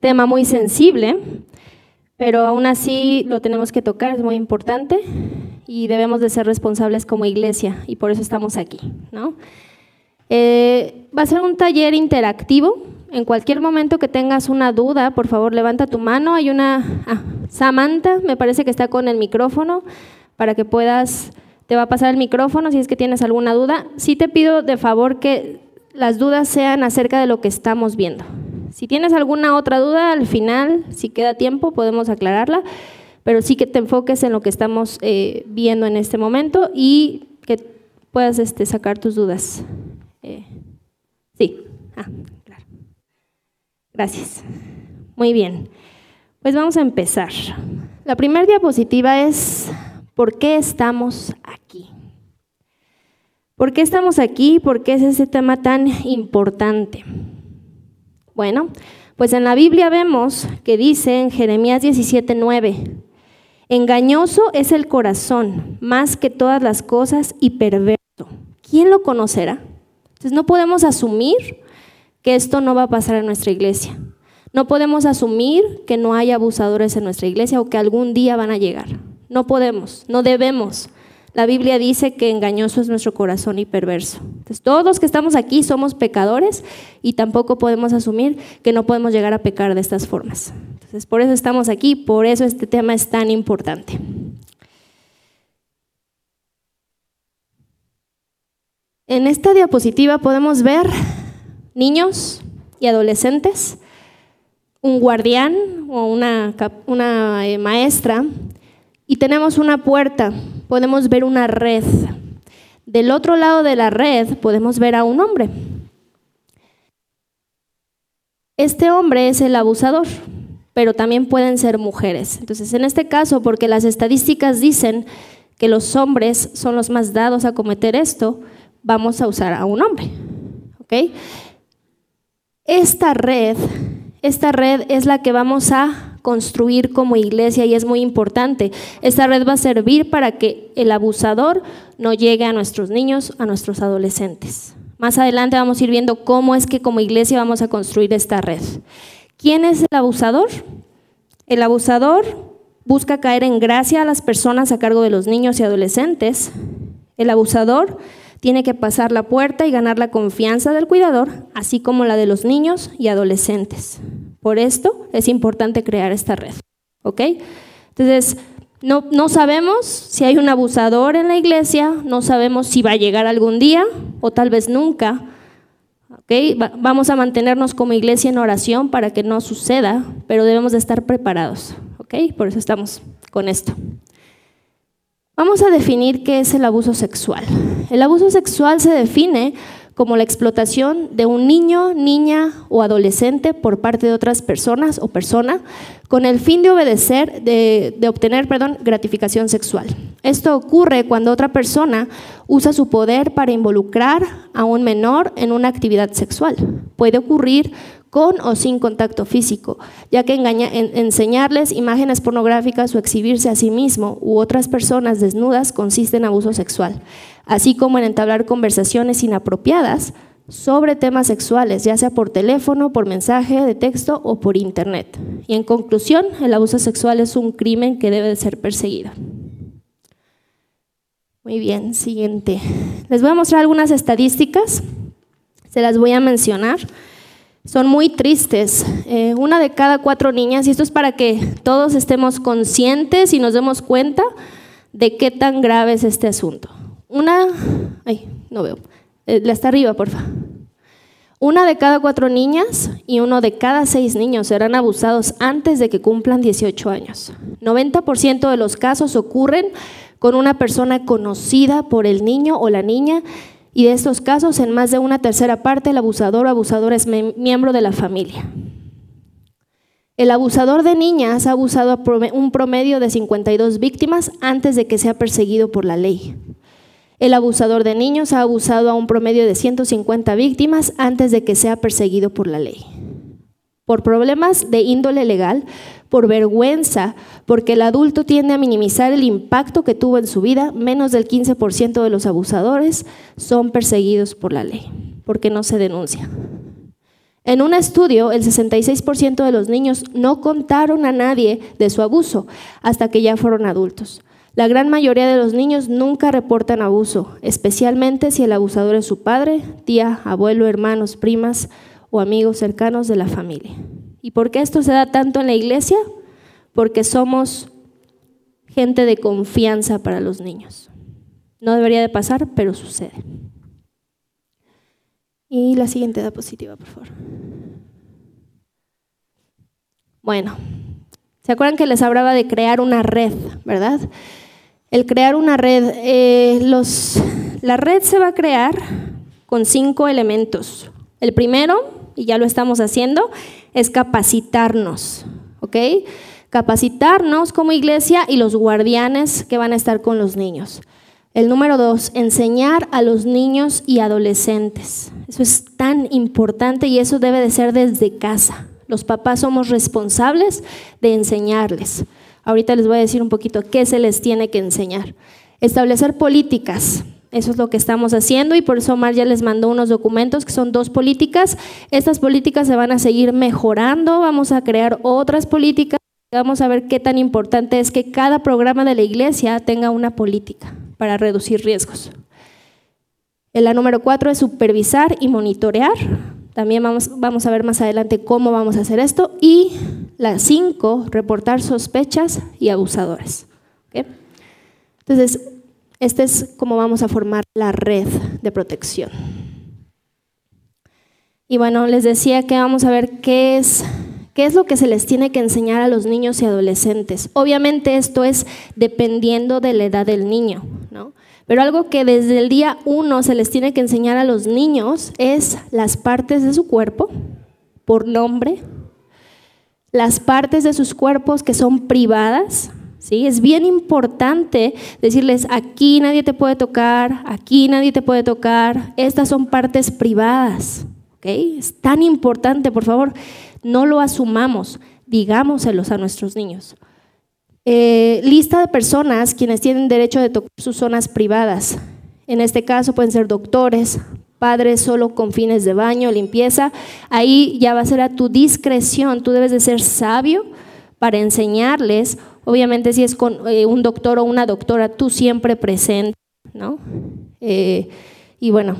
tema muy sensible, pero aún así lo tenemos que tocar, es muy importante y debemos de ser responsables como iglesia y por eso estamos aquí. ¿no? Eh, va a ser un taller interactivo. En cualquier momento que tengas una duda, por favor levanta tu mano. Hay una ah, Samantha, me parece que está con el micrófono para que puedas, te va a pasar el micrófono si es que tienes alguna duda. Sí te pido de favor que las dudas sean acerca de lo que estamos viendo. Si tienes alguna otra duda, al final, si queda tiempo, podemos aclararla, pero sí que te enfoques en lo que estamos eh, viendo en este momento y que puedas este, sacar tus dudas. Eh, sí, ah, claro. Gracias. Muy bien. Pues vamos a empezar. La primera diapositiva es ¿por qué estamos aquí? ¿Por qué estamos aquí? ¿Por qué es ese tema tan importante? Bueno, pues en la Biblia vemos que dice en Jeremías 17:9, engañoso es el corazón más que todas las cosas y perverso. ¿Quién lo conocerá? Entonces no podemos asumir que esto no va a pasar en nuestra iglesia. No podemos asumir que no hay abusadores en nuestra iglesia o que algún día van a llegar. No podemos, no debemos. La Biblia dice que engañoso es nuestro corazón y perverso. Entonces, todos los que estamos aquí somos pecadores y tampoco podemos asumir que no podemos llegar a pecar de estas formas. Entonces, por eso estamos aquí, por eso este tema es tan importante. En esta diapositiva podemos ver niños y adolescentes un guardián o una, una eh, maestra y tenemos una puerta, podemos ver una red. Del otro lado de la red podemos ver a un hombre. Este hombre es el abusador, pero también pueden ser mujeres. Entonces, en este caso, porque las estadísticas dicen que los hombres son los más dados a cometer esto, vamos a usar a un hombre. ¿Ok? Esta red esta red es la que vamos a construir como iglesia y es muy importante. Esta red va a servir para que el abusador no llegue a nuestros niños, a nuestros adolescentes. Más adelante vamos a ir viendo cómo es que como iglesia vamos a construir esta red. ¿Quién es el abusador? El abusador busca caer en gracia a las personas a cargo de los niños y adolescentes. El abusador tiene que pasar la puerta y ganar la confianza del cuidador, así como la de los niños y adolescentes. Por esto es importante crear esta red. ¿Ok? Entonces, no, no, sabemos si hay un abusador en la iglesia, no sabemos si va a llegar algún día o tal vez nunca. Vamos a mantenernos como iglesia en oración para que no suceda, pero debemos de estar preparados. Por eso estamos con esto. Vamos a definir qué es el abuso sexual. El abuso sexual se define como la explotación de un niño, niña o adolescente por parte de otras personas o persona con el fin de obedecer, de, obtener, perdón, gratificación sexual. Esto ocurre cuando otra persona usa su poder para involucrar a un menor en una actividad sexual. Puede ocurrir con o sin contacto físico, ya que enseñarles imágenes pornográficas o exhibirse a sí mismo u otras personas desnudas consiste en abuso sexual, así como en entablar conversaciones inapropiadas sobre temas sexuales, ya sea por teléfono, por mensaje de texto o por internet. Y en conclusión, el abuso sexual es un crimen que debe de ser perseguido. Muy bien, siguiente. Les voy a mostrar algunas estadísticas, se las voy a mencionar son muy tristes. Eh, una de cada cuatro niñas, y esto es para que todos estemos conscientes y nos demos cuenta de qué tan grave es este asunto. Una, ay, no veo, eh, la está arriba, porfa. Una de cada cuatro niñas y uno de cada seis niños serán abusados antes de que cumplan 18 años. 90% de los casos ocurren con una persona conocida por el niño o la niña y de estos casos, en más de una tercera parte, el abusador o abusadora es miembro de la familia. El abusador de niñas ha abusado a un promedio de 52 víctimas antes de que sea perseguido por la ley. El abusador de niños ha abusado a un promedio de 150 víctimas antes de que sea perseguido por la ley. Por problemas de índole legal, por vergüenza, porque el adulto tiende a minimizar el impacto que tuvo en su vida, menos del 15% de los abusadores son perseguidos por la ley, porque no se denuncia. En un estudio, el 66% de los niños no contaron a nadie de su abuso hasta que ya fueron adultos. La gran mayoría de los niños nunca reportan abuso, especialmente si el abusador es su padre, tía, abuelo, hermanos, primas o amigos cercanos de la familia. ¿Y por qué esto se da tanto en la iglesia? Porque somos gente de confianza para los niños. No debería de pasar, pero sucede. Y la siguiente diapositiva, por favor. Bueno, ¿se acuerdan que les hablaba de crear una red, verdad? El crear una red, eh, los, la red se va a crear con cinco elementos. El primero, y ya lo estamos haciendo, es capacitarnos, ¿ok? Capacitarnos como iglesia y los guardianes que van a estar con los niños. El número dos, enseñar a los niños y adolescentes. Eso es tan importante y eso debe de ser desde casa. Los papás somos responsables de enseñarles. Ahorita les voy a decir un poquito qué se les tiene que enseñar. Establecer políticas. Eso es lo que estamos haciendo y por eso Omar ya les mandó unos documentos que son dos políticas. Estas políticas se van a seguir mejorando, vamos a crear otras políticas. Vamos a ver qué tan importante es que cada programa de la iglesia tenga una política para reducir riesgos. La número cuatro es supervisar y monitorear. También vamos, vamos a ver más adelante cómo vamos a hacer esto. Y la cinco, reportar sospechas y abusadores. Entonces, este es cómo vamos a formar la red de protección. Y bueno, les decía que vamos a ver qué es ¿Qué es lo que se les tiene que enseñar a los niños y adolescentes? Obviamente esto es dependiendo de la edad del niño, ¿no? Pero algo que desde el día uno se les tiene que enseñar a los niños es las partes de su cuerpo, por nombre, las partes de sus cuerpos que son privadas, ¿sí? Es bien importante decirles, aquí nadie te puede tocar, aquí nadie te puede tocar, estas son partes privadas, ¿ok? Es tan importante, por favor, no lo asumamos, digámoselos a nuestros niños. Eh, lista de personas quienes tienen derecho de tocar sus zonas privadas. En este caso pueden ser doctores, padres solo con fines de baño, limpieza. Ahí ya va a ser a tu discreción. Tú debes de ser sabio para enseñarles. Obviamente si es con eh, un doctor o una doctora, tú siempre presente, ¿no? Eh, y bueno,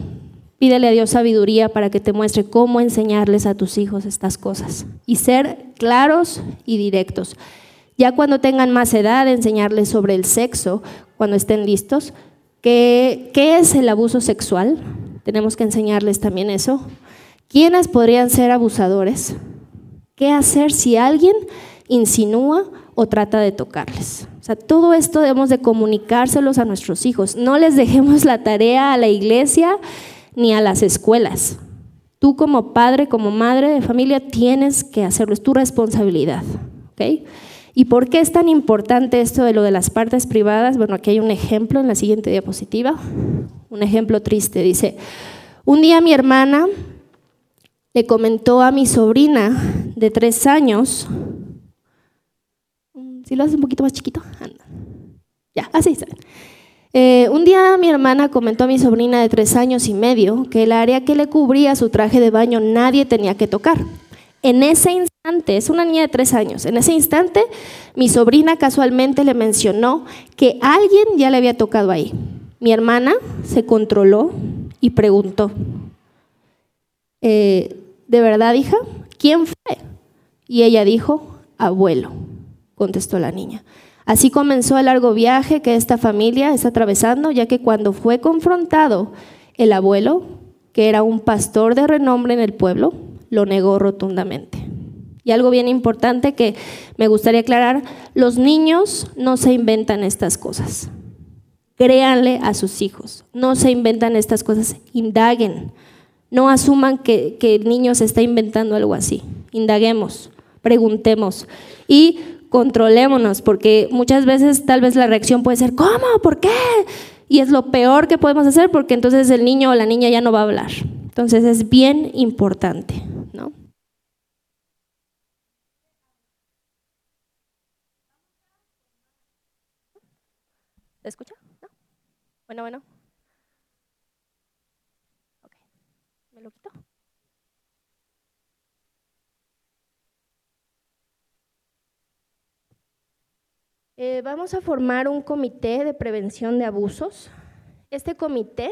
Pídele a Dios sabiduría para que te muestre cómo enseñarles a tus hijos estas cosas y ser claros y directos. Ya cuando tengan más edad, enseñarles sobre el sexo, cuando estén listos. ¿Qué, qué es el abuso sexual? Tenemos que enseñarles también eso. ¿Quiénes podrían ser abusadores? ¿Qué hacer si alguien insinúa o trata de tocarles? O sea, todo esto debemos de comunicárselos a nuestros hijos. No les dejemos la tarea a la iglesia ni a las escuelas. Tú como padre, como madre de familia, tienes que hacerlo, es tu responsabilidad. ¿Y por qué es tan importante esto de lo de las partes privadas? Bueno, aquí hay un ejemplo en la siguiente diapositiva, un ejemplo triste. Dice, un día mi hermana le comentó a mi sobrina de tres años, si lo haces un poquito más chiquito, ya, así está. Eh, un día mi hermana comentó a mi sobrina de tres años y medio que el área que le cubría su traje de baño nadie tenía que tocar. En ese instante, es una niña de tres años, en ese instante mi sobrina casualmente le mencionó que alguien ya le había tocado ahí. Mi hermana se controló y preguntó, eh, ¿de verdad, hija? ¿Quién fue? Y ella dijo, abuelo, contestó la niña. Así comenzó el largo viaje que esta familia está atravesando, ya que cuando fue confrontado el abuelo, que era un pastor de renombre en el pueblo, lo negó rotundamente. Y algo bien importante que me gustaría aclarar, los niños no se inventan estas cosas. Créanle a sus hijos, no se inventan estas cosas, indaguen. No asuman que, el niño se está inventando algo así. Indaguemos, preguntemos. Y controlémonos, porque muchas veces tal vez la reacción puede ser, ¿cómo? ¿Por qué? Y es lo peor que podemos hacer porque entonces el niño o la niña ya no va a hablar. Entonces es bien importante, ¿no? ¿Se escucha? ¿No? Bueno, bueno. Ok. ¿Me lo quito? Eh, vamos a formar un comité de prevención de abusos. Este comité,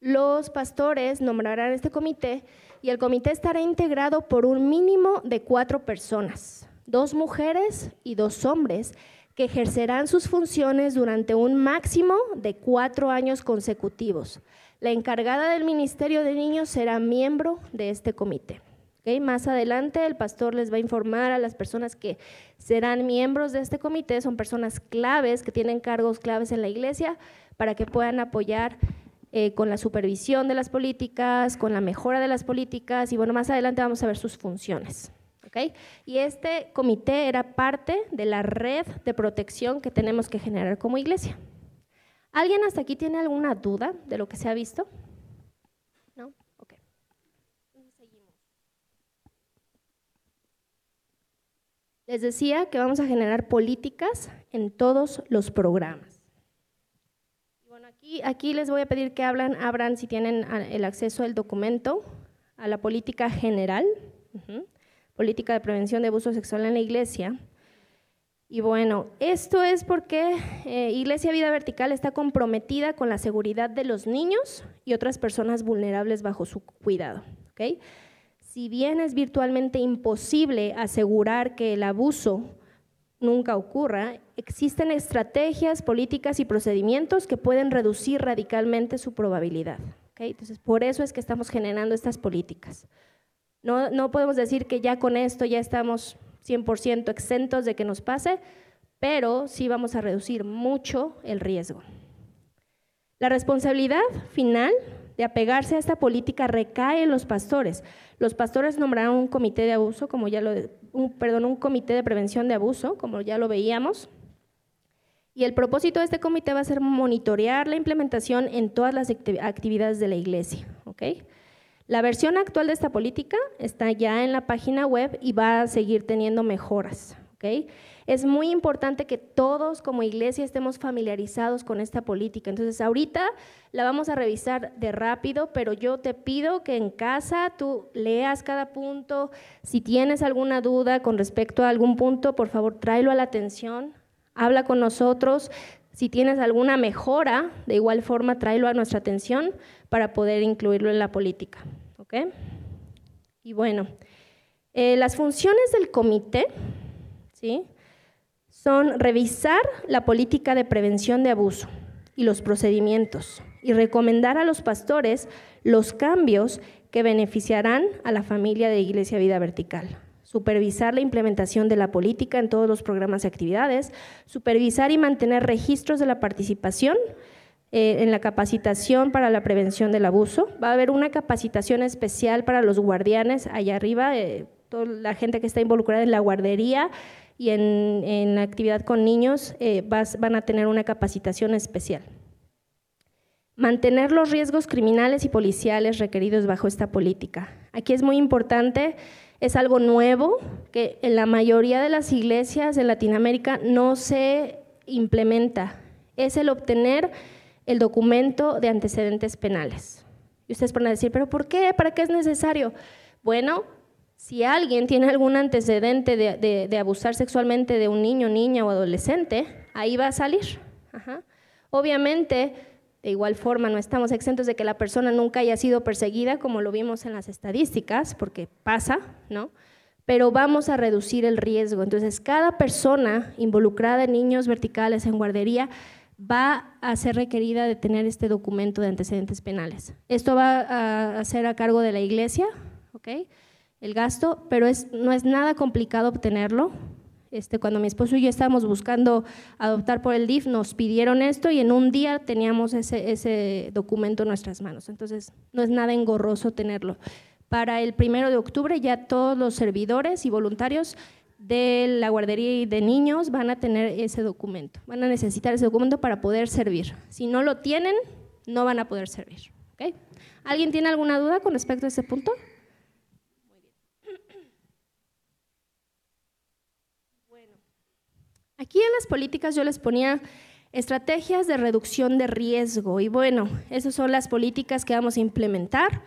los pastores nombrarán este comité y el comité estará integrado por un mínimo de cuatro personas, dos mujeres y dos hombres, que ejercerán sus funciones durante un máximo de cuatro años consecutivos. La encargada del Ministerio de Niños será miembro de este comité. Más adelante el pastor les va a informar a las personas que serán miembros de este comité, son personas claves que tienen cargos claves en la iglesia para que puedan apoyar eh, con la supervisión de las políticas, con la mejora de las políticas y bueno, más adelante vamos a ver sus funciones. Y este comité era parte de la red de protección que tenemos que generar como iglesia. ¿Alguien hasta aquí tiene alguna duda de lo que se ha visto? Les decía que vamos a generar políticas en todos los programas. bueno, aquí, les voy a pedir que hablan, abran si tienen el acceso al documento, a la política general política de prevención de abuso sexual en la iglesia. Y bueno, esto es porque eh, Iglesia Vida Vertical está comprometida con la seguridad de los niños y otras personas vulnerables bajo su cuidado. ¿okay? Si bien es virtualmente imposible asegurar que el abuso nunca ocurra, existen estrategias, políticas y procedimientos que pueden reducir radicalmente su probabilidad. Entonces, por eso es que estamos generando estas políticas. No, podemos decir que ya con esto ya estamos 100% exentos de que nos pase, pero sí vamos a reducir mucho el riesgo. La responsabilidad final de apegarse a esta política recae en los pastores. Los pastores nombrarán un comité de abuso, como ya lo, un, perdón, un comité de prevención de abuso, como ya lo veíamos. Y el propósito de este comité va a ser monitorear la implementación en todas las actividades de la iglesia. ¿okay? La versión actual de esta política está ya en la página web y va a seguir teniendo mejoras. Es muy importante que todos como iglesia estemos familiarizados con esta política. Entonces, ahorita la vamos a revisar de rápido, pero yo te pido que en casa tú leas cada punto. Si tienes alguna duda con respecto a algún punto, por favor, tráelo a la atención, habla con nosotros. Si tienes alguna mejora, de igual forma, tráelo a nuestra atención para poder incluirlo en la política. Y bueno, eh, las funciones del comité ¿sí? Son revisar la política de prevención de abuso y los procedimientos y recomendar a los pastores los cambios que beneficiarán a la familia de Iglesia Vida Vertical supervisar la implementación de la política en todos los programas y actividades, supervisar y mantener registros de la participación eh, en la capacitación para la prevención del abuso. Va a haber una capacitación especial para los guardianes allá arriba, eh, toda la gente que está involucrada en la guardería y en, la actividad con niños eh, van a tener una capacitación especial. Mantener los riesgos criminales y policiales requeridos bajo esta política. Aquí es muy importante, es algo nuevo que en la mayoría de las iglesias de Latinoamérica no se implementa. Es el obtener el documento de antecedentes penales. Y ustedes van a decir, ¿pero por qué? ¿Para qué es necesario? Bueno, si alguien tiene algún antecedente de, abusar sexualmente de un niño, niña o adolescente, ahí va a salir. Obviamente, de igual forma, no estamos exentos de que la persona nunca haya sido perseguida, como lo vimos en las estadísticas, porque pasa, ¿no? Pero vamos a reducir el riesgo. Entonces, cada persona involucrada en niños verticales en guardería va a ser requerida de tener este documento de antecedentes penales. Esto va a ser a cargo de la iglesia, ¿ok? El gasto, pero es, no es nada complicado obtenerlo. Este, cuando mi esposo y yo estábamos buscando adoptar por el DIF, nos pidieron esto y en un día teníamos ese, ese documento en nuestras manos. Entonces, no es nada engorroso tenerlo. Para el primero de octubre ya todos los servidores y voluntarios de la guardería y de niños van a tener ese documento, van a necesitar ese documento para poder servir. Si no lo tienen, no van a poder servir. ¿Alguien tiene alguna duda con respecto a ese punto? Muy bien. Bueno, aquí en las políticas yo les ponía estrategias de reducción de riesgo y bueno, esas son las políticas que vamos a implementar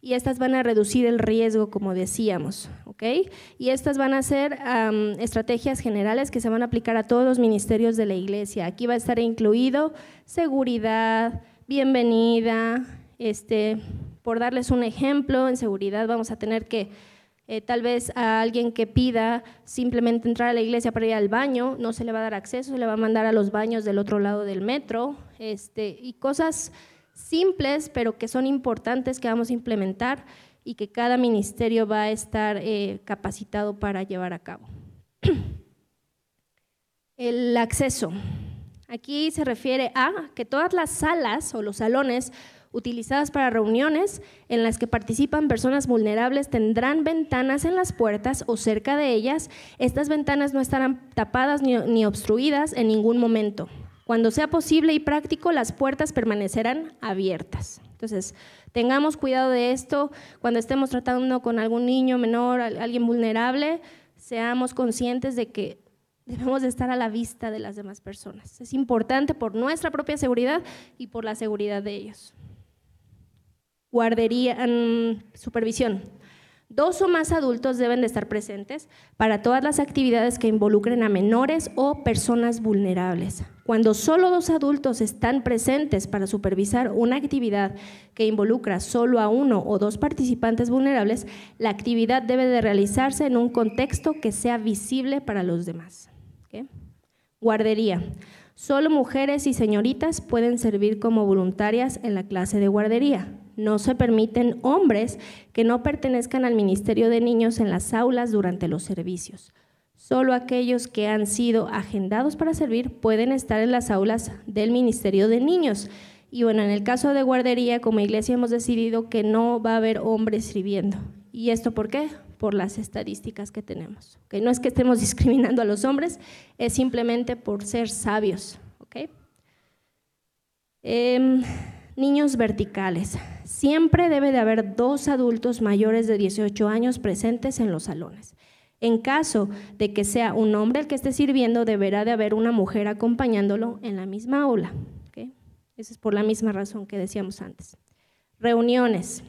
y estas van a reducir el riesgo, como decíamos. ¿ok? Y estas van a ser estrategias generales que se van a aplicar a todos los ministerios de la iglesia. Aquí va a estar incluido seguridad, bienvenida, este, por darles un ejemplo, en seguridad vamos a tener que eh, tal vez a alguien que pida simplemente entrar a la iglesia para ir al baño, no se le va a dar acceso, se le va a mandar a los baños del otro lado del metro, este, y cosas simples, pero que son importantes que vamos a implementar y que cada ministerio va a estar eh, capacitado para llevar a cabo. El acceso. Aquí se refiere a que todas las salas o los salones utilizadas para reuniones en las que participan personas vulnerables tendrán ventanas en las puertas o cerca de ellas. Estas ventanas no estarán tapadas ni, obstruidas en ningún momento. Cuando sea posible y práctico, las puertas permanecerán abiertas. Entonces, tengamos cuidado de esto cuando estemos tratando con algún niño menor, alguien vulnerable, seamos conscientes de que debemos de estar a la vista de las demás personas. Es importante por nuestra propia seguridad y por la seguridad de ellos guardería, supervisión. Dos o más adultos deben de estar presentes para todas las actividades que involucren a menores o personas vulnerables. Cuando solo dos adultos están presentes para supervisar una actividad que involucra solo a uno o dos participantes vulnerables, la actividad debe de realizarse en un contexto que sea visible para los demás. Guardería. Solo mujeres y señoritas pueden servir como voluntarias en la clase de guardería. No se permiten hombres que no pertenezcan al Ministerio de Niños en las aulas durante los servicios. Solo aquellos que han sido agendados para servir pueden estar en las aulas del Ministerio de Niños. Y bueno, en el caso de guardería, como iglesia hemos decidido que no va a haber hombres sirviendo. ¿Y esto por qué? Por las estadísticas que tenemos. Que no es que estemos discriminando a los hombres, es simplemente por ser sabios. ¿okay? Em, niños verticales. Siempre debe de haber dos adultos mayores de 18 años presentes en los salones. En caso de que sea un hombre el que esté sirviendo, deberá de haber una mujer acompañándolo en la misma aula. Esa es por la misma razón que decíamos antes. Reuniones.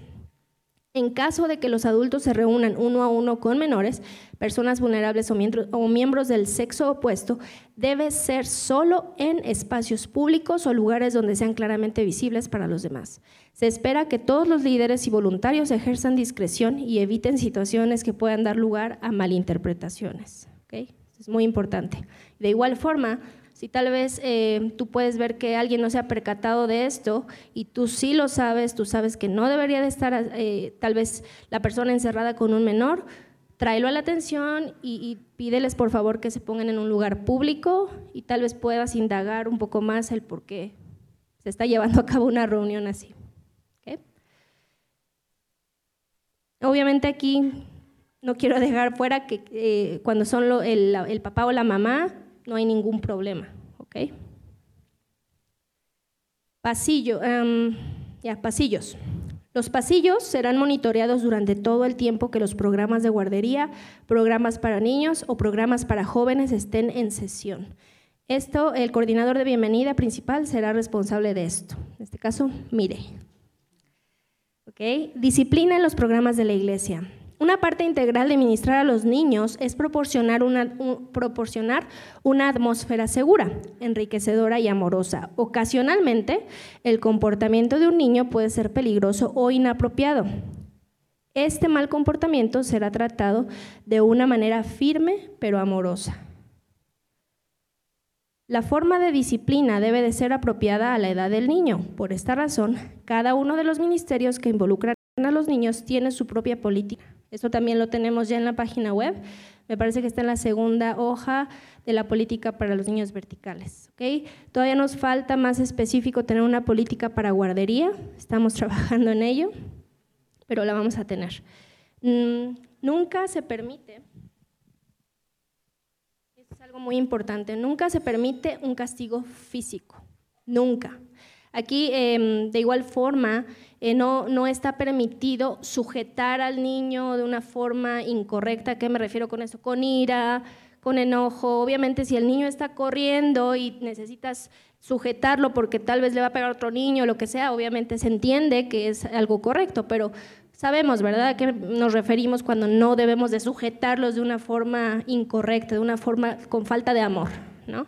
En caso de que los adultos se reúnan uno a uno con menores, personas vulnerables o miembros del sexo opuesto, debe ser solo en espacios públicos o lugares donde sean claramente visibles para los demás. Se espera que todos los líderes y voluntarios ejerzan discreción y eviten situaciones que puedan dar lugar a malinterpretaciones. Es muy importante. De igual forma, si tal vez eh, tú puedes ver que alguien no se ha percatado de esto y tú sí lo sabes, tú sabes que no debería de estar eh, tal vez la persona encerrada con un menor, tráelo a la atención y, pídeles por favor que se pongan en un lugar público y tal vez puedas indagar un poco más el por qué se está llevando a cabo una reunión así. Obviamente aquí no quiero dejar fuera que eh, cuando son el, papá o la mamá, no hay ningún problema, ¿ok? Pasillo, em, pasillos. Los pasillos serán monitoreados durante todo el tiempo que los programas de guardería, programas para niños o programas para jóvenes estén en sesión. Esto, el coordinador de bienvenida principal será responsable de esto. En este caso, mire. Disciplina en los programas de la iglesia. Una parte integral de ministrar a los niños es proporcionar una, proporcionar una atmósfera segura, enriquecedora y amorosa. Ocasionalmente, el comportamiento de un niño puede ser peligroso o inapropiado. Este mal comportamiento será tratado de una manera firme pero amorosa. La forma de disciplina debe de ser apropiada a la edad del niño. Por esta razón, cada uno de los ministerios que involucran a los niños tiene su propia política. Esto también lo tenemos ya en la página web. Me parece que está en la segunda hoja de la política para los niños verticales. Todavía nos falta más específico tener una política para guardería. Estamos trabajando en ello, pero la vamos a tener. Mm, nunca se permite, algo muy importante, nunca se permite un castigo físico. Nunca. Aquí, em, de igual forma, eh, no, no está permitido sujetar al niño de una forma incorrecta. ¿A qué me refiero con eso? Con ira, con enojo. Obviamente, si el niño está corriendo y necesitas sujetarlo porque tal vez le va a pegar otro niño lo que sea, obviamente se entiende que es algo correcto, pero Sabemos, ¿verdad?, a qué nos referimos cuando no debemos de sujetarlos de una forma incorrecta, de una forma con falta de amor, ¿no?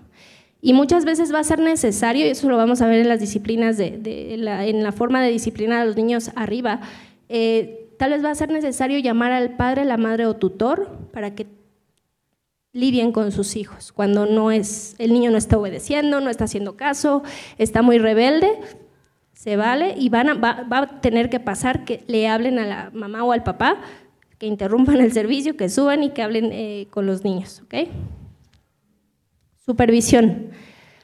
Y muchas veces va a ser necesario, y eso lo vamos a ver en las disciplinas, de, la, en la forma de disciplinar a los niños arriba, eh, tal vez va a ser necesario llamar al padre, la madre o tutor para que lidien con sus hijos. Cuando no es, el niño no está obedeciendo, no está haciendo caso, está muy rebelde, se vale y van a, va, a tener que pasar que le hablen a la mamá o al papá, que interrumpan el servicio, que suban y que hablen eh, con los niños. ¿ok? Supervisión.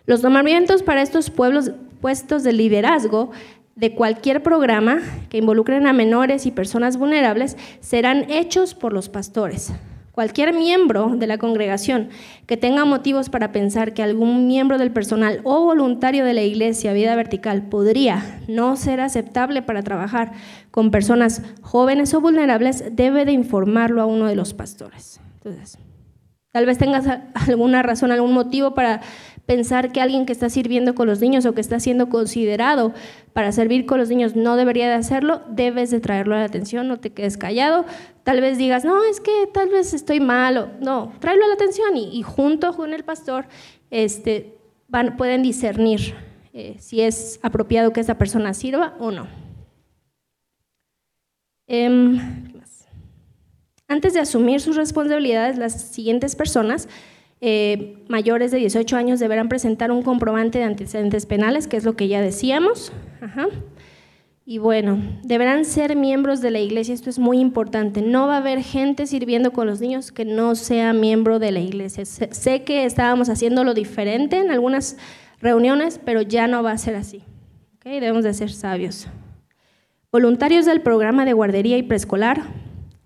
Los nombramientos para estos pueblos, puestos de liderazgo de cualquier programa que involucren a menores y personas vulnerables serán hechos por los pastores. Cualquier miembro de la congregación que tenga motivos para pensar que algún miembro del personal o voluntario de la iglesia Vida Vertical podría no ser aceptable para trabajar con personas jóvenes o vulnerables, debe de informarlo a uno de los pastores. Entonces, tal vez tengas alguna razón, algún motivo para pensar que alguien que está sirviendo con los niños o que está siendo considerado para servir con los niños no debería de hacerlo, debes de traerlo a la atención, no te quedes callado. Tal vez digas, no, es que tal vez estoy malo. No, tráelo a la atención y, junto con el pastor este, van, pueden discernir eh, si es apropiado que esa persona sirva o no. Em, Antes de asumir sus responsabilidades, las siguientes personas eh, mayores de 18 años deberán presentar un comprobante de antecedentes penales, que es lo que ya decíamos. Y bueno, deberán ser miembros de la iglesia, esto es muy importante. No va a haber gente sirviendo con los niños que no sea miembro de la iglesia. Sé que estábamos haciéndolo diferente en algunas reuniones, pero ya no va a ser así. Debemos de ser sabios. Voluntarios del programa de guardería y preescolar,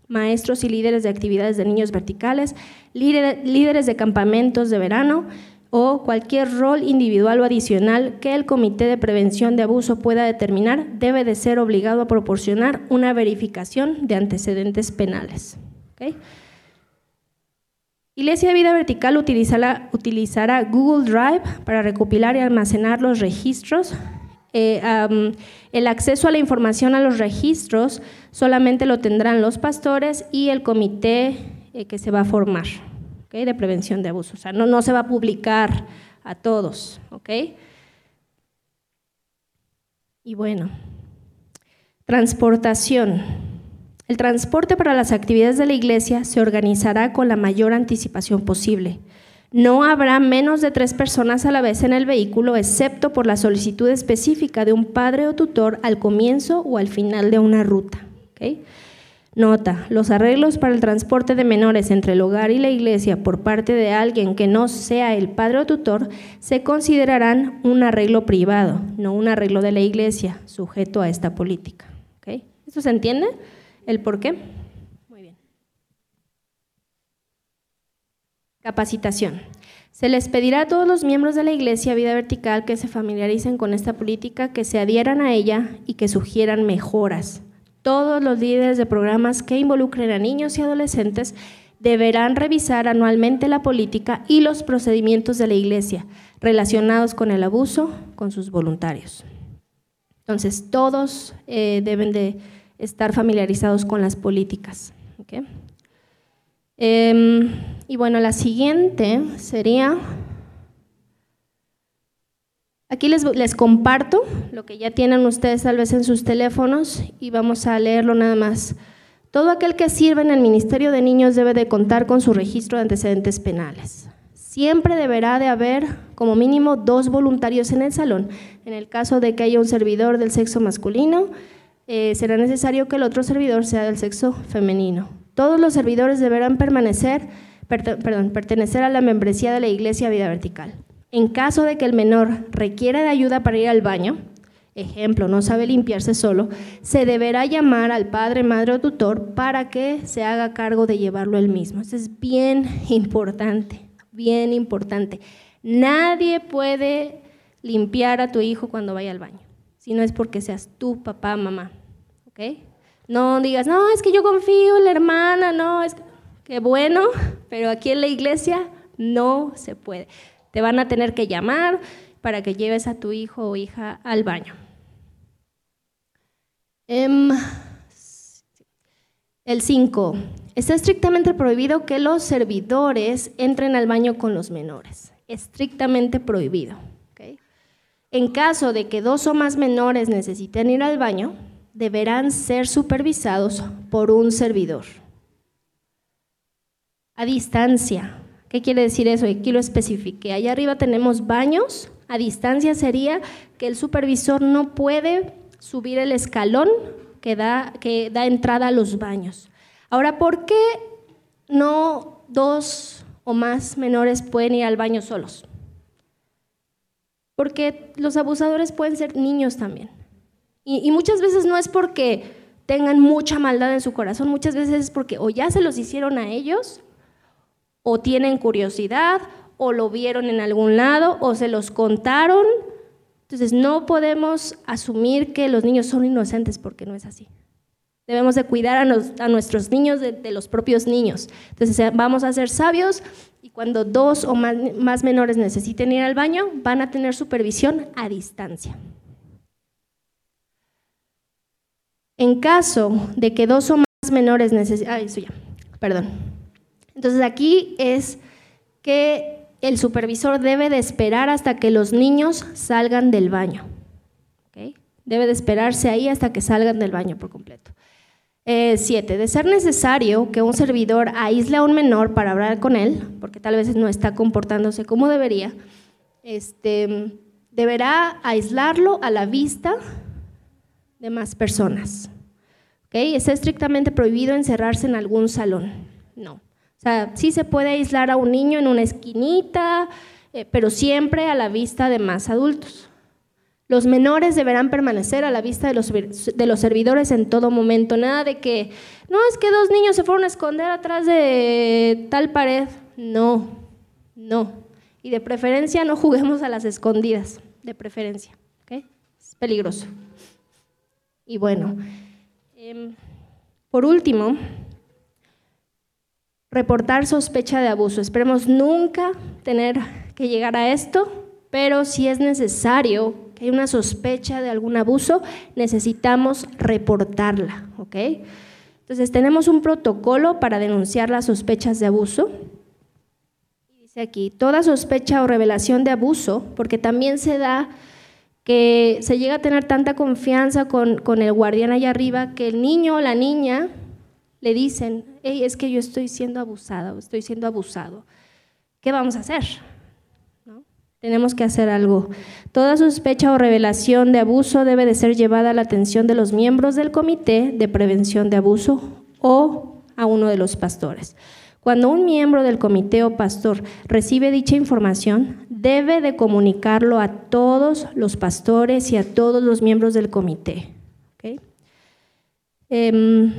maestros y líderes de actividades de niños verticales, líderes de campamentos de verano o cualquier rol individual o adicional que el Comité de Prevención de Abuso pueda determinar, debe de ser obligado a proporcionar una verificación de antecedentes penales. Iglesia de Vida Vertical utilizará Google Drive para recopilar y almacenar los registros eh, el acceso a la información a los registros solamente lo tendrán los pastores y el comité eh, que se va a formar de prevención de abusos. O sea, no, no se va a publicar a todos. Y bueno, transportación. El transporte para las actividades de la iglesia se organizará con la mayor anticipación posible. No habrá menos de tres personas a la vez en el vehículo, excepto por la solicitud específica de un padre o tutor al comienzo o al final de una ruta. Nota, los arreglos para el transporte de menores entre el hogar y la iglesia por parte de alguien que no sea el padre o tutor se considerarán un arreglo privado, no un arreglo de la iglesia, sujeto a esta política. ¿Esto se entiende? ¿El por qué? Capacitación. Se les pedirá a todos los miembros de la Iglesia Vida Vertical que se familiaricen con esta política, que se adhieran a ella y que sugieran mejoras. Todos los líderes de programas que involucren a niños y adolescentes deberán revisar anualmente la política y los procedimientos de la Iglesia relacionados con el abuso con sus voluntarios. Entonces, todos eh, deben de estar familiarizados con las políticas. Em, y bueno, la siguiente sería, aquí les, les comparto lo que ya tienen ustedes tal vez en sus teléfonos y vamos a leerlo nada más. Todo aquel que sirve en el Ministerio de Niños debe de contar con su registro de antecedentes penales. Siempre deberá de haber como mínimo dos voluntarios en el salón. En el caso de que haya un servidor del sexo masculino, eh, será necesario que el otro servidor sea del sexo femenino. Todos los servidores deberán permanecer, perdón, pertenecer a la membresía de la Iglesia Vida Vertical. En caso de que el menor requiera de ayuda para ir al baño, ejemplo, no sabe limpiarse solo, se deberá llamar al padre, madre o tutor para que se haga cargo de llevarlo él mismo. Eso es bien importante, bien importante. Nadie puede limpiar a tu hijo cuando vaya al baño, si no es porque seas tú, papá, mamá. no digas, no, es que yo confío en la hermana, no, es que, bueno, pero aquí en la iglesia no se puede. Te van a tener que llamar para que lleves a tu hijo o hija al baño. Em, El 5. Está estrictamente prohibido que los servidores entren al baño con los menores. Estrictamente prohibido. En caso de que dos o más menores necesiten ir al baño, deberán ser supervisados por un servidor. A distancia. ¿Qué quiere decir eso? Aquí lo especifique. Allá arriba tenemos baños. A distancia sería que el supervisor no puede subir el escalón que da, que da entrada a los baños. Ahora, ¿por qué no dos o más menores pueden ir al baño solos? Porque los abusadores pueden ser niños también. Y, muchas veces no es porque tengan mucha maldad en su corazón, muchas veces es porque o ya se los hicieron a ellos, o tienen curiosidad, o lo vieron en algún lado, o se los contaron, entonces, no podemos asumir que los niños son inocentes porque no es así. Debemos de cuidar a, nuestros niños de, los propios niños. Entonces, eh, vamos a ser sabios y cuando dos o más, más menores necesiten ir al baño, van a tener supervisión a distancia. En caso de que dos o más menores necesiten... Ah, eso ya, perdón. Entonces, aquí es que el supervisor debe de esperar hasta que los niños salgan del baño. Debe de esperarse ahí hasta que salgan del baño por completo. Eh, siete, de ser necesario que un servidor aísle a un menor para hablar con él, porque tal vez no está comportándose como debería, este, deberá aislarlo a la vista de más personas. ¿Okay? ¿Es estrictamente prohibido encerrarse en algún salón? No sea, sí se puede aislar a un niño en una esquinita, eh, pero siempre a la vista de más adultos. Los menores deberán permanecer a la vista de los, de los servidores en todo momento. Nada de que, no, es que dos niños se fueron a esconder atrás de tal pared. No, no. Y de preferencia no juguemos a las escondidas, de preferencia. Es peligroso. Y bueno, em, por último, reportar sospecha de abuso. Esperemos nunca tener que llegar a esto, pero si es necesario que hay una sospecha de algún abuso, necesitamos reportarla, ¿ok? Entonces tenemos un protocolo para denunciar las sospechas de abuso. Dice aquí, toda sospecha o revelación de abuso, porque también se da que se llega a tener tanta confianza con, con el guardián allá arriba que el niño o la niña le dicen, es que yo estoy siendo abusada o estoy siendo abusado. ¿Qué vamos a hacer? Tenemos que hacer algo. Toda sospecha o revelación de abuso debe de ser llevada a la atención de los miembros del comité de prevención de abuso o a uno de los pastores. Cuando un miembro del comité o pastor recibe dicha información, debe de comunicarlo a todos los pastores y a todos los miembros del comité. Em,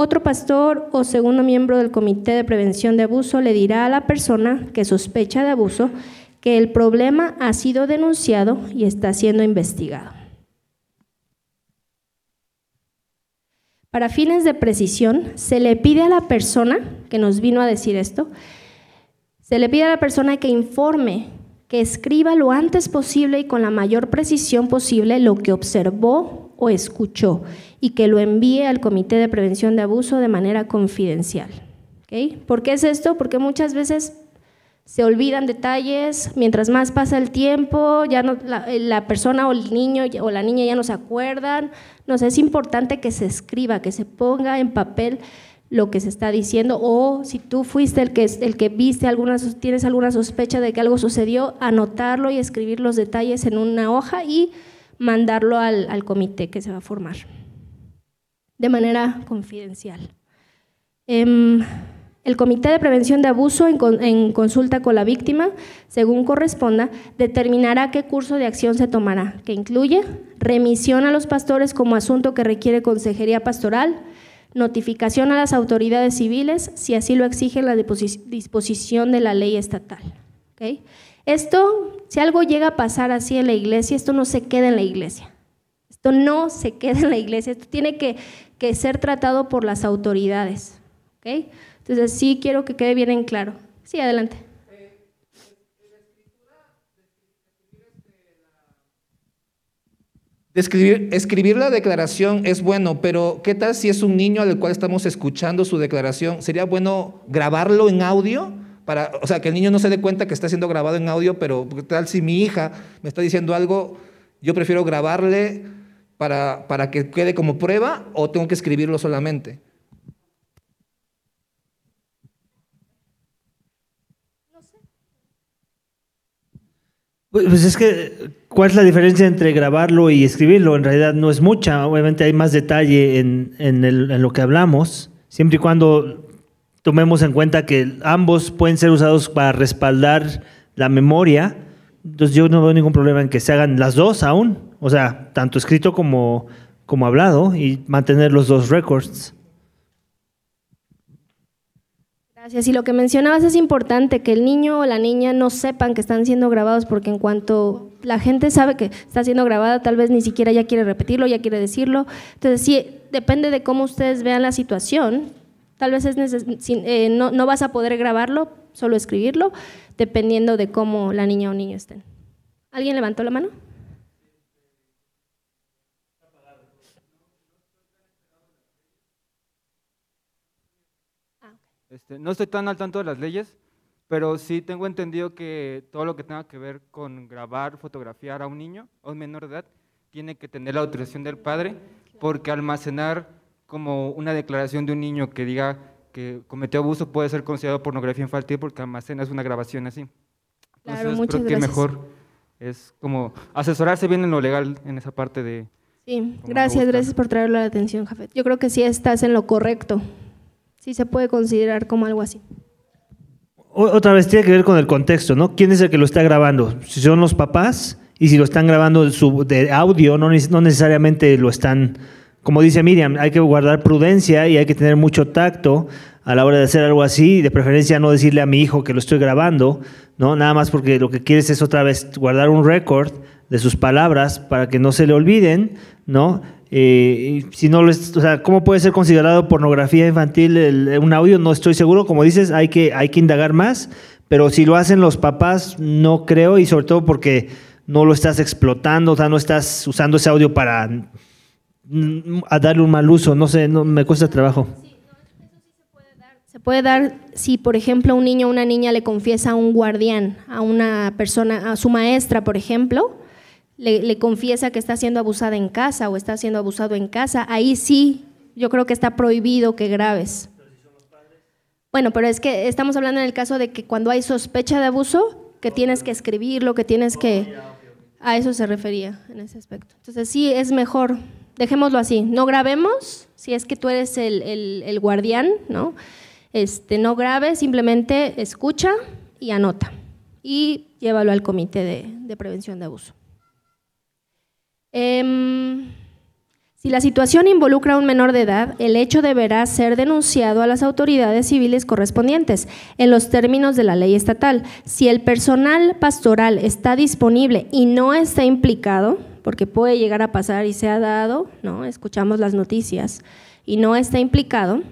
otro pastor o segundo miembro del Comité de Prevención de Abuso le dirá a la persona que sospecha de abuso que el problema ha sido denunciado y está siendo investigado. Para fines de precisión, se le pide a la persona que nos vino a decir esto, se le pide a la persona que informe, que escriba lo antes posible y con la mayor precisión posible lo que observó o escuchó y que lo envíe al Comité de Prevención de Abuso de manera confidencial. ¿Por qué es esto? Porque muchas veces se olvidan detalles, mientras más pasa el tiempo, ya no, la, persona o el niño o la niña ya no se acuerdan. Nos es importante que se escriba, que se ponga en papel lo que se está diciendo o si tú fuiste el que, el que viste algunas, tienes alguna sospecha de que algo sucedió, anotarlo y escribir los detalles en una hoja y mandarlo al, comité que se va a formar de manera confidencial. Em, el Comité de Prevención de Abuso, en, en, consulta con la víctima, según corresponda, determinará qué curso de acción se tomará, que incluye remisión a los pastores como asunto que requiere consejería pastoral, notificación a las autoridades civiles, si así lo exige la disposición de la ley estatal. ¿okay? Esto, si algo llega a pasar así en la iglesia, esto no se queda en la iglesia. Esto no se queda en la iglesia, esto tiene que, ser tratado por las autoridades. Entonces sí quiero que quede bien en claro. Sí, adelante. Escribir, escribir, la declaración es bueno, pero ¿qué tal si es un niño al cual estamos escuchando su declaración? ¿Sería bueno grabarlo en audio? Para, o sea, que el niño no se dé cuenta que está siendo grabado en audio, pero ¿qué tal si mi hija me está diciendo algo? Yo prefiero grabarle para, para que quede como prueba o tengo que escribirlo solamente. Pues, pues es que, ¿cuál es la diferencia entre grabarlo y escribirlo? En realidad no es mucha, obviamente hay más detalle en, en, lo que hablamos, siempre y cuando tomemos en cuenta que ambos pueden ser usados para respaldar la memoria, entonces yo no veo ningún problema en que se hagan las dos aún, o sea, tanto escrito como, como hablado y mantener los dos records. Gracias. Y lo que mencionabas es importante, que el niño o la niña no sepan que están siendo grabados, porque en cuanto la gente sabe que está siendo grabada, tal vez ni siquiera ya quiere repetirlo, ya quiere decirlo. Entonces, sí, depende de cómo ustedes vean la situación. Tal vez es eh, no, no vas a poder grabarlo, solo escribirlo, dependiendo de cómo la niña o niño estén. ¿Alguien levantó la mano? Este, no estoy tan al tanto de las leyes, pero sí tengo entendido que todo lo que tenga que ver con grabar, fotografiar a un niño, a un menor de edad, tiene que tener la autorización del padre, porque almacenar como una declaración de un niño que diga que cometió abuso puede ser considerado pornografía infantil porque almacenas una grabación así. Claro, Entonces, creo que mejor es como asesorarse bien en lo legal en esa parte de... Sí, gracias, gracias por traerlo a la atención, Jafet. Yo creo que sí estás en lo correcto sí se puede considerar como algo así. Otra vez tiene que ver con el contexto, ¿no? ¿Quién es el que lo está grabando? Si son los papás y si lo están grabando de audio, no, no necesariamente lo están, como dice Miriam, hay que guardar prudencia y hay que tener mucho tacto a la hora de hacer algo así, de preferencia no decirle a mi hijo que lo estoy grabando, ¿no? Nada más porque lo que quieres es otra vez guardar un récord de sus palabras para que no se le olviden, ¿no? Eh, si no o sea, ¿cómo puede ser considerado pornografía infantil un audio? No estoy seguro. Como dices, hay que, hay que indagar más, pero si lo hacen los papás, no creo, y sobre todo porque no lo estás explotando, o sea, no estás usando ese audio para a darle un mal uso. No sé, no, me cuesta trabajo. Se puede dar si, por ejemplo, un niño o una niña le confiesa a un guardián, a una persona, a su maestra, por ejemplo, le, confiesa que está siendo abusada en casa o está siendo abusado en casa, ahí sí yo creo que está prohibido que grabes. Bueno, pero es que estamos hablando en el caso de que cuando hay sospecha de abuso, que tienes que escribirlo, que tienes que... A eso se refería en ese aspecto. Entonces sí, es mejor, dejémoslo así, no grabemos, si es que tú eres el, guardián, ¿no? Este, no grabes, simplemente escucha y anota. Y llévalo al comité de prevención de abuso. Em, si la situación involucra a un menor de edad, el hecho deberá ser denunciado a las autoridades civiles correspondientes en los términos de la ley estatal. Si el personal pastoral está disponible y no está implicado, porque puede llegar a pasar y se ha dado, ¿no? escuchamos las noticias, y no está implicado,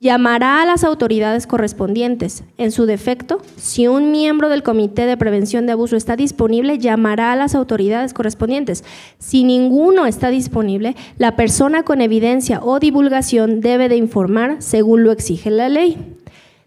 llamará a las autoridades correspondientes. En su defecto, si un miembro del Comité de Prevención de Abuso está disponible, llamará a las autoridades correspondientes. Si ninguno está disponible, la persona con evidencia o divulgación debe de informar según lo exige la ley.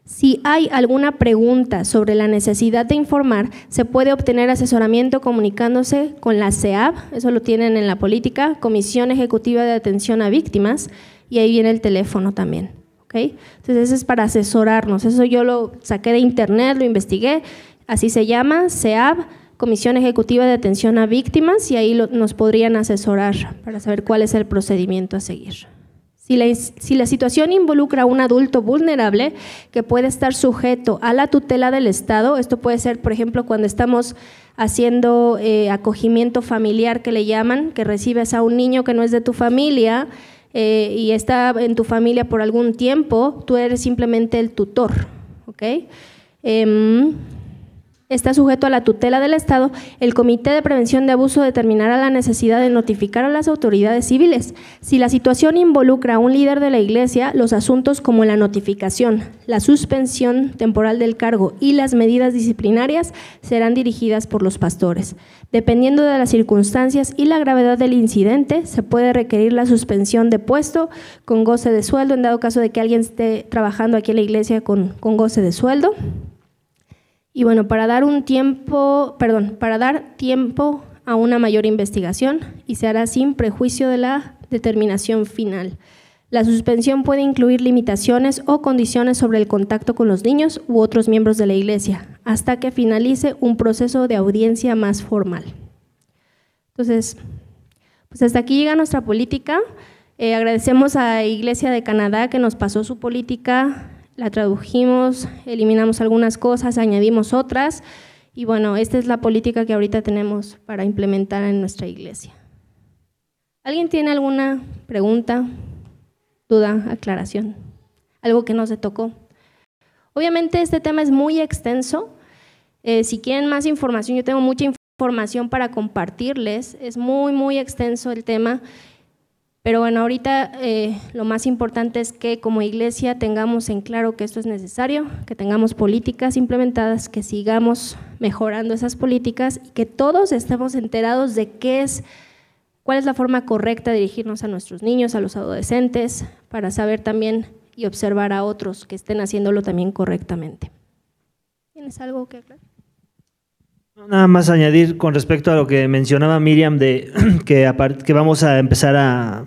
Si hay alguna pregunta sobre la necesidad de informar, se puede obtener asesoramiento comunicándose con la CEAB, eso lo tienen en la política, Comisión Ejecutiva de Atención a Víctimas, y ahí viene el teléfono también. Entonces eso es para asesorarnos, eso yo lo saqué de internet, lo investigué, así se llama, CEAB, Comisión Ejecutiva de Atención a Víctimas, y ahí nos podrían asesorar para saber cuál es el procedimiento a seguir. Si la, si la, situación involucra a un adulto vulnerable que puede estar sujeto a la tutela del Estado, esto puede ser, por ejemplo, cuando estamos haciendo eh, acogimiento familiar que le llaman, que recibes a un niño que no es de tu familia, eh, y está en tu familia por algún tiempo, tú eres simplemente el tutor. ¿ok? Em, está sujeto a la tutela del Estado, el Comité de Prevención de Abuso determinará la necesidad de notificar a las autoridades civiles. Si la situación involucra a un líder de la Iglesia, los asuntos como la notificación, la suspensión temporal del cargo y las medidas disciplinarias serán dirigidas por los pastores. Dependiendo de las circunstancias y la gravedad del incidente, se puede requerir la suspensión de puesto con goce de sueldo, en dado caso de que alguien esté trabajando aquí en la iglesia con, con goce de sueldo. Y bueno, para dar un tiempo, perdón, para dar tiempo a una mayor investigación y se hará sin prejuicio de la determinación final. La suspensión puede incluir limitaciones o condiciones sobre el contacto con los niños u otros miembros de la Iglesia, hasta que finalice un proceso de audiencia más formal. Entonces, pues hasta aquí llega nuestra política. Eh, agradecemos a Iglesia de Canadá que nos pasó su política la tradujimos, eliminamos algunas cosas, añadimos otras y bueno, esta es la política que ahorita tenemos para implementar en nuestra iglesia. ¿Alguien tiene alguna pregunta, duda, aclaración? Algo que no se tocó. Obviamente este tema es muy extenso. Eh, si quieren más información, yo tengo mucha información para compartirles. Es muy, muy extenso el tema. Pero bueno, ahorita eh, lo más importante es que como iglesia tengamos en claro que esto es necesario, que tengamos políticas implementadas, que sigamos mejorando esas políticas y que todos estemos enterados de qué es, cuál es la forma correcta de dirigirnos a nuestros niños, a los adolescentes, para saber también y observar a otros que estén haciéndolo también correctamente. ¿Tienes algo que aclarar? Nada más añadir con respecto a lo que mencionaba Miriam de que, que vamos a empezar a,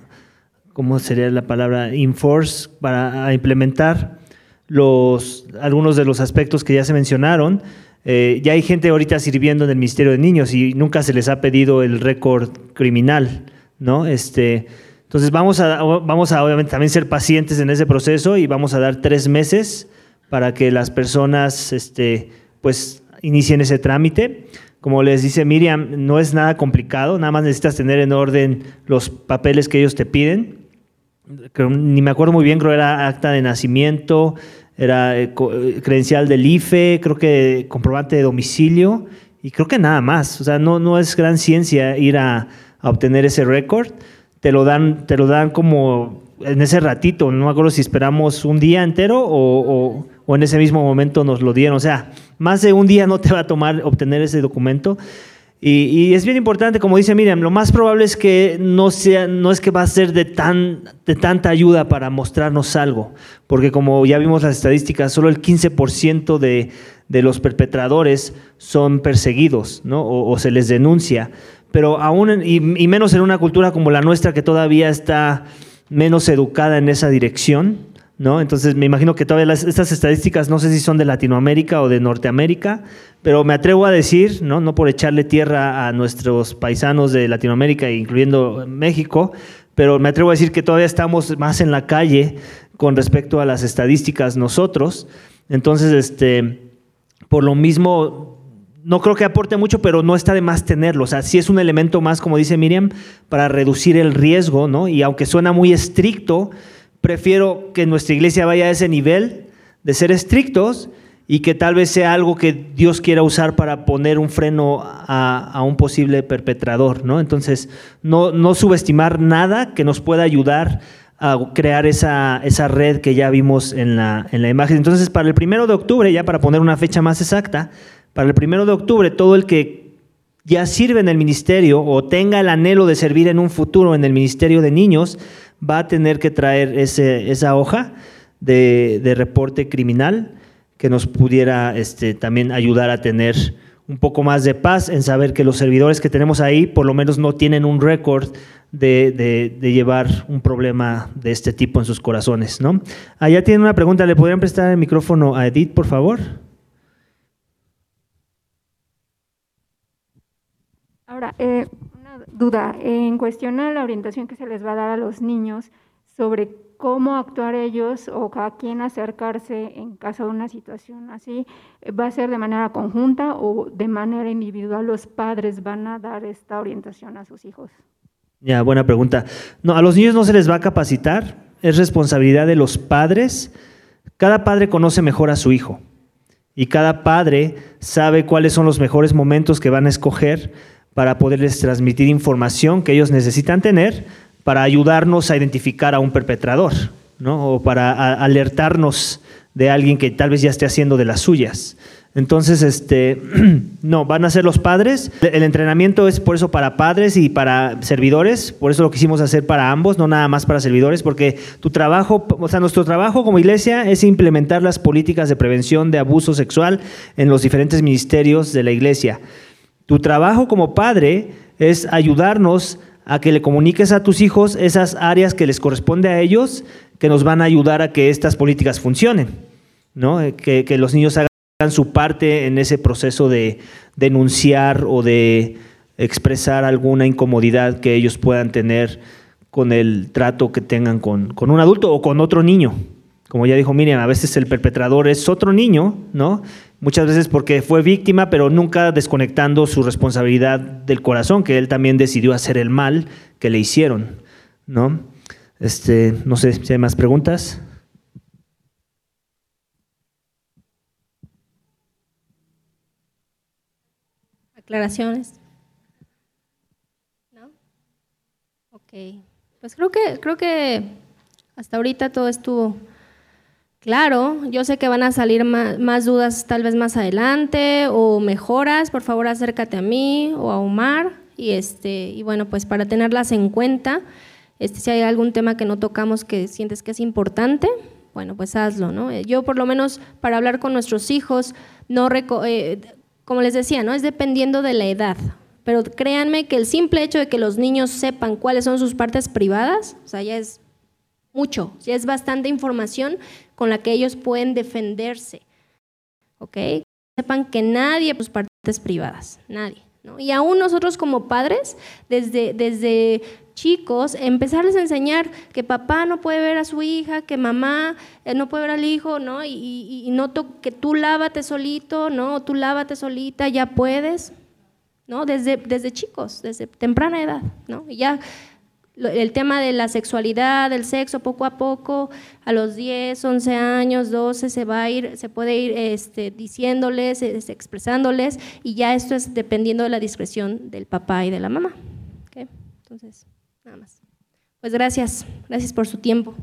¿cómo sería la palabra? Enforce, para implementar los, algunos de los aspectos que ya se mencionaron. Eh, ya hay gente ahorita sirviendo en el Ministerio de Niños y nunca se les ha pedido el récord criminal, ¿no? Este, entonces vamos a, vamos a obviamente también ser pacientes en ese proceso y vamos a dar tres meses para que las personas, este, pues inicien ese trámite. Como les dice Miriam, no es nada complicado, nada más necesitas tener en orden los papeles que ellos te piden. Ni me acuerdo muy bien, creo que era acta de nacimiento, era eh, eh, credencial del IFE, creo que comprobante de domicilio y creo que nada más. O sea, no, no es gran ciencia ir a, obtener ese récord. Te lo dan, te lo dan como en ese ratito, no me acuerdo si esperamos un día entero o, o en ese mismo momento nos lo dieron. O sea, más de un día no te va a tomar obtener ese documento. Y, es bien importante, como dice Miriam, lo más probable es que no, sea, no es que va a ser de, tan, de tanta ayuda para mostrarnos algo, porque como ya vimos las estadísticas, solo el 15% de, de, los perpetradores son perseguidos ¿no? o, se les denuncia, pero aún, y, y menos en una cultura como la nuestra que todavía está menos educada en esa dirección, ¿no? Entonces me imagino que todavía estas estadísticas no sé si son de Latinoamérica o de Norteamérica, pero me atrevo a decir, ¿no? No por echarle tierra a nuestros paisanos de Latinoamérica, incluyendo México, pero me atrevo a decir que todavía estamos más en la calle con respecto a las estadísticas nosotros. Entonces, este, por lo mismo, no creo que aporte mucho, pero no está de más tenerlo. O sea, sí es un elemento más, como dice Miriam, para reducir el riesgo, ¿no? Y aunque suena muy estricto, prefiero que nuestra iglesia vaya a ese nivel de ser estrictos y que tal vez sea algo que Dios quiera usar para poner un freno a, un posible perpetrador, ¿no? Entonces, no, no, subestimar nada que nos pueda ayudar a crear esa, esa red que ya vimos en la, en la imagen. Entonces, para el primero de octubre, ya para poner una fecha más exacta, para el primero de octubre, todo el que ya sirve en el ministerio o tenga el anhelo de servir en un futuro en el ministerio de niños, va a tener que traer ese, esa hoja de, reporte criminal que nos pudiera este, también ayudar a tener un poco más de paz en saber que los servidores que tenemos ahí por lo menos no tienen un récord de, llevar un problema de este tipo en sus corazones. ¿no? Allá tiene una pregunta, ¿le podrían prestar el micrófono a Edith, por favor? Ahora, eh, duda en cuestión a la orientación que se les va a dar a los niños sobre cómo actuar ellos o a quién acercarse en caso de una situación así, ¿va a ser de manera conjunta o de manera individual los padres van a dar esta orientación a sus hijos? Ya, buena pregunta. No, a los niños no se les va a capacitar, es responsabilidad de los padres. Cada padre conoce mejor a su hijo. Y cada padre sabe cuáles son los mejores momentos que van a escoger para poderles transmitir información que ellos necesitan tener para ayudarnos a identificar a un perpetrador, ¿no? o para alertarnos de alguien que tal vez ya esté haciendo de las suyas. Entonces, este, no, van a ser los padres. El entrenamiento es por eso para padres y para servidores, por eso lo quisimos hacer para ambos, no nada más para servidores, porque tu trabajo, o sea, nuestro trabajo como iglesia es implementar las políticas de prevención de abuso sexual en los diferentes ministerios de la iglesia. Tu trabajo como padre es ayudarnos a que le comuniques a tus hijos esas áreas que les corresponde a ellos, que nos van a ayudar a que estas políticas funcionen, ¿no? que, que los niños hagan su parte en ese proceso de denunciar o de expresar alguna incomodidad que ellos puedan tener con el trato que tengan con, un adulto o con otro niño. Como ya dijo Miriam, a veces el perpetrador es otro niño, ¿no? Muchas veces porque fue víctima, pero nunca desconectando su responsabilidad del corazón, que él también decidió hacer el mal que le hicieron, ¿no? Este, no sé si hay más preguntas. ¿Aclaraciones? ¿No? Ok. Pues creo que, creo que hasta ahorita todo estuvo claro. Yo sé que van a salir más, dudas tal vez más adelante o mejoras. Por favor, acércate a mí o a Omar. Y, este, y bueno, pues para tenerlas en cuenta, este, si hay algún tema que no tocamos que sientes que es importante, bueno, pues hazlo, ¿no? Yo por lo menos para hablar con nuestros hijos, no eh, como les decía, ¿no? Es dependiendo de la edad. Pero créanme que el simple hecho de que los niños sepan cuáles son sus partes privadas, o sea, ya es mucho, ya es bastante información con la que ellos pueden defenderse. ¿Ok? Sepan que nadie sus partes privadas, nadie. ¿no? Y aún nosotros como padres, desde, desde chicos, empezarles a enseñar que papá no puede ver a su hija, que mamá eh, no puede ver al hijo, ¿no? Y, y, noto que tú lávate solito, ¿no? Tú lávate solita, ya puedes, ¿no? Desde, desde chicos, desde temprana edad, ¿no? Y ya el tema de la sexualidad, del sexo, poco a poco, a los 10, 11 años, 12, se va a ir, se puede ir este, diciéndoles, este, expresándoles, y ya esto es dependiendo de la discreción del papá y de la mamá. Entonces, Nada más. Pues gracias, gracias por su tiempo.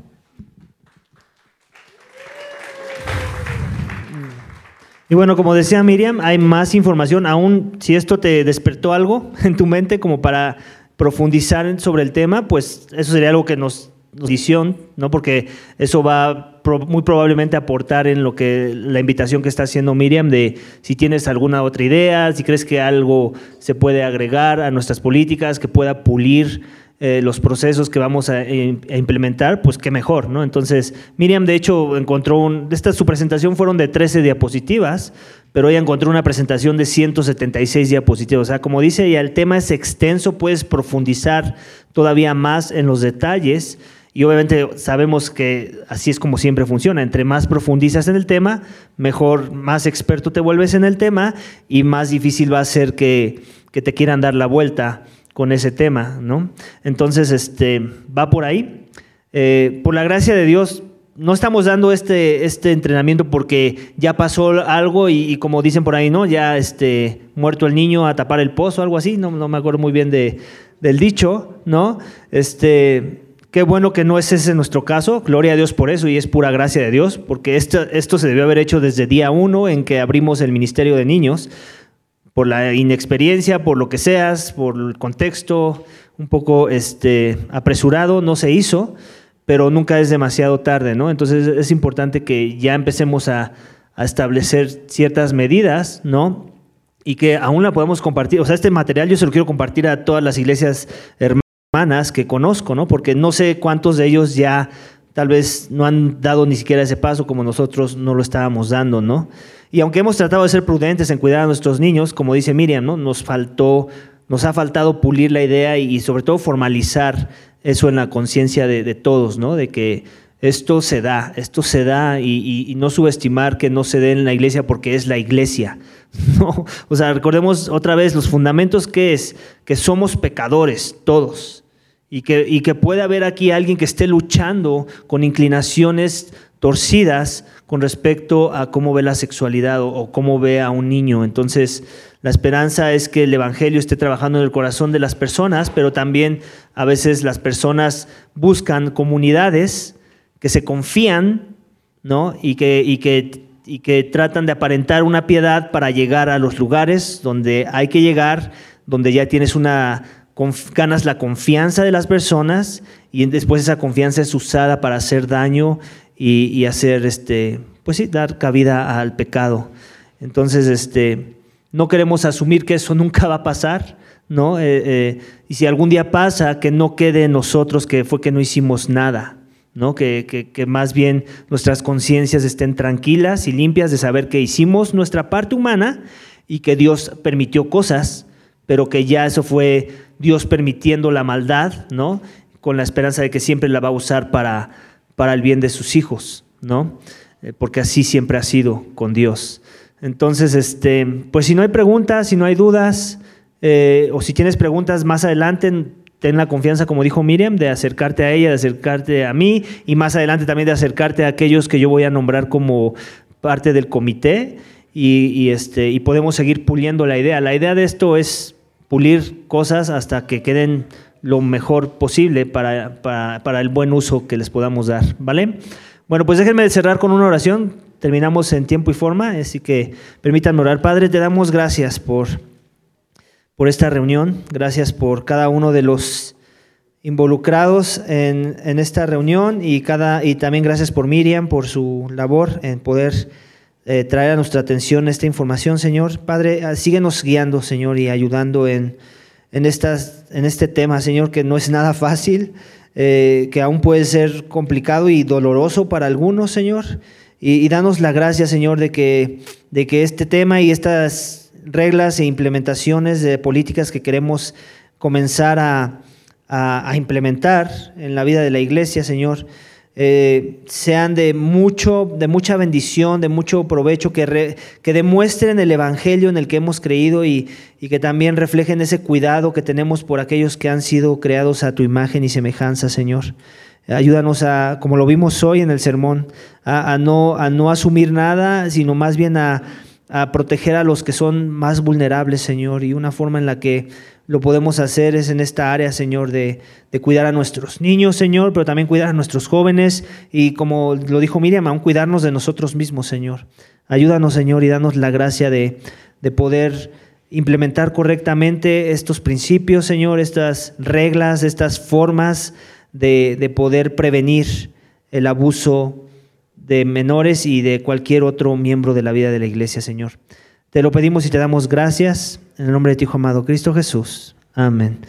Y bueno, como decía Miriam, hay más información, aún si esto te despertó algo en tu mente como para profundizar sobre el tema, pues eso sería algo que nos visión, ¿no? Porque eso va muy probablemente a aportar en lo que la invitación que está haciendo Miriam de si tienes alguna otra idea, si crees que algo se puede agregar a nuestras políticas, que pueda pulir eh, los procesos que vamos a, implementar, pues qué mejor, ¿no? Entonces, Miriam, de hecho, encontró un, esta, su presentación fueron de 13 diapositivas, pero ella encontró una presentación de 176 diapositivas. O sea, como dice ella, el tema es extenso, puedes profundizar todavía más en los detalles. Y obviamente sabemos que así es como siempre funciona. Entre más profundizas en el tema, mejor, más experto te vuelves en el tema y más difícil va a ser que, que te quieran dar la vuelta con ese tema, ¿no? Entonces, este, va por ahí. Eh, por la gracia de Dios, no estamos dando este, este entrenamiento porque ya pasó algo y, como dicen por ahí, ¿no? Ya este, muerto el niño a tapar el pozo, algo así, no, no me acuerdo muy bien de, del dicho, ¿no? Este, qué bueno que no es ese nuestro caso, gloria a Dios por eso y es pura gracia de Dios, porque esto, esto se debió haber hecho desde día uno en que abrimos el Ministerio de Niños por la inexperiencia, por lo que seas, por el contexto un poco este, apresurado, no se hizo, pero nunca es demasiado tarde, ¿no? Entonces es importante que ya empecemos a, establecer ciertas medidas, ¿no? Y que aún la podemos compartir. O sea, este material yo se lo quiero compartir a todas las iglesias hermanas que conozco, ¿no? Porque no sé cuántos de ellos ya tal vez no han dado ni siquiera ese paso como nosotros no lo estábamos dando, ¿no? Y aunque hemos tratado de ser prudentes en cuidar a nuestros niños, como dice Miriam, ¿no? nos faltó, nos ha faltado pulir la idea y, sobre todo formalizar eso en la conciencia de, todos, ¿no? De que esto se da, esto se da y, no subestimar que no se dé en la iglesia porque es la iglesia. ¿no? O sea, recordemos otra vez los fundamentos que es que somos pecadores todos y que, y que puede haber aquí alguien que esté luchando con inclinaciones torcidas con respecto a cómo ve la sexualidad o, o, cómo ve a un niño. Entonces, la esperanza es que el Evangelio esté trabajando en el corazón de las personas, pero también a veces las personas buscan comunidades que se confían ¿no? y, que, y, que, y que tratan de aparentar una piedad para llegar a los lugares donde hay que llegar, donde ya tienes una ganas la confianza de las personas y después esa confianza es usada para hacer daño y, y, hacer este pues sí dar cabida al pecado entonces este no queremos asumir que eso nunca va a pasar no eh, eh, y si algún día pasa que no quede en nosotros que fue que no hicimos nada ¿no? Que, que, que, más bien nuestras conciencias estén tranquilas y limpias de saber que hicimos nuestra parte humana y que Dios permitió cosas, pero que ya eso fue Dios permitiendo la maldad, ¿no? Con la esperanza de que siempre la va a usar para, para el bien de sus hijos, ¿no? Eh, porque así siempre ha sido con Dios. Entonces, este, pues si no hay preguntas, si no hay dudas, eh, o si tienes preguntas más adelante, ten la confianza, como dijo Miriam, de acercarte a ella, de acercarte a mí y más adelante también de acercarte a aquellos que yo voy a nombrar como parte del comité y, este, y podemos seguir puliendo la idea. La idea de esto es pulir cosas hasta que queden lo mejor posible para, para, para el buen uso que les podamos dar, ¿vale? Bueno, pues déjenme cerrar con una oración. Terminamos en tiempo y forma, así que permítanme orar. Padre, te damos gracias por por esta reunión. Gracias por cada uno de los involucrados en, en, esta reunión y, cada, y también gracias por Miriam, por su labor en poder eh, traer a nuestra atención esta información, Señor. Padre, síguenos guiando, Señor, y ayudando en, en, estas, en este tema, Señor, que no es nada fácil, eh, que aún puede ser complicado y doloroso para algunos, Señor. Y, danos la gracia, Señor, de que, de que este tema y estas reglas e implementaciones de políticas que queremos comenzar a, a implementar en la vida de la iglesia, Señor, eh, sean de, mucho, de mucha bendición, de mucho provecho, que, re, que demuestren el Evangelio en el que hemos creído y, que también reflejen ese cuidado que tenemos por aquellos que han sido creados a tu imagen y semejanza, Señor. Ayúdanos a, como lo vimos hoy en el sermón, a, no, asumir nada, sino más bien a proteger a los que son más vulnerables, Señor, y una forma en la que lo podemos hacer es en esta área, Señor, de, de, cuidar a nuestros niños, Señor, pero también cuidar a nuestros jóvenes y como lo dijo Miriam, aún cuidarnos de nosotros mismos, Señor. Ayúdanos, Señor, y danos la gracia de, de poder implementar correctamente estos principios, Señor, estas reglas, estas formas de, de poder prevenir el abuso de menores y de cualquier otro miembro de la vida de la iglesia, Señor. Te lo pedimos y te damos gracias en el nombre de tu Hijo amado Cristo Jesús. Amén.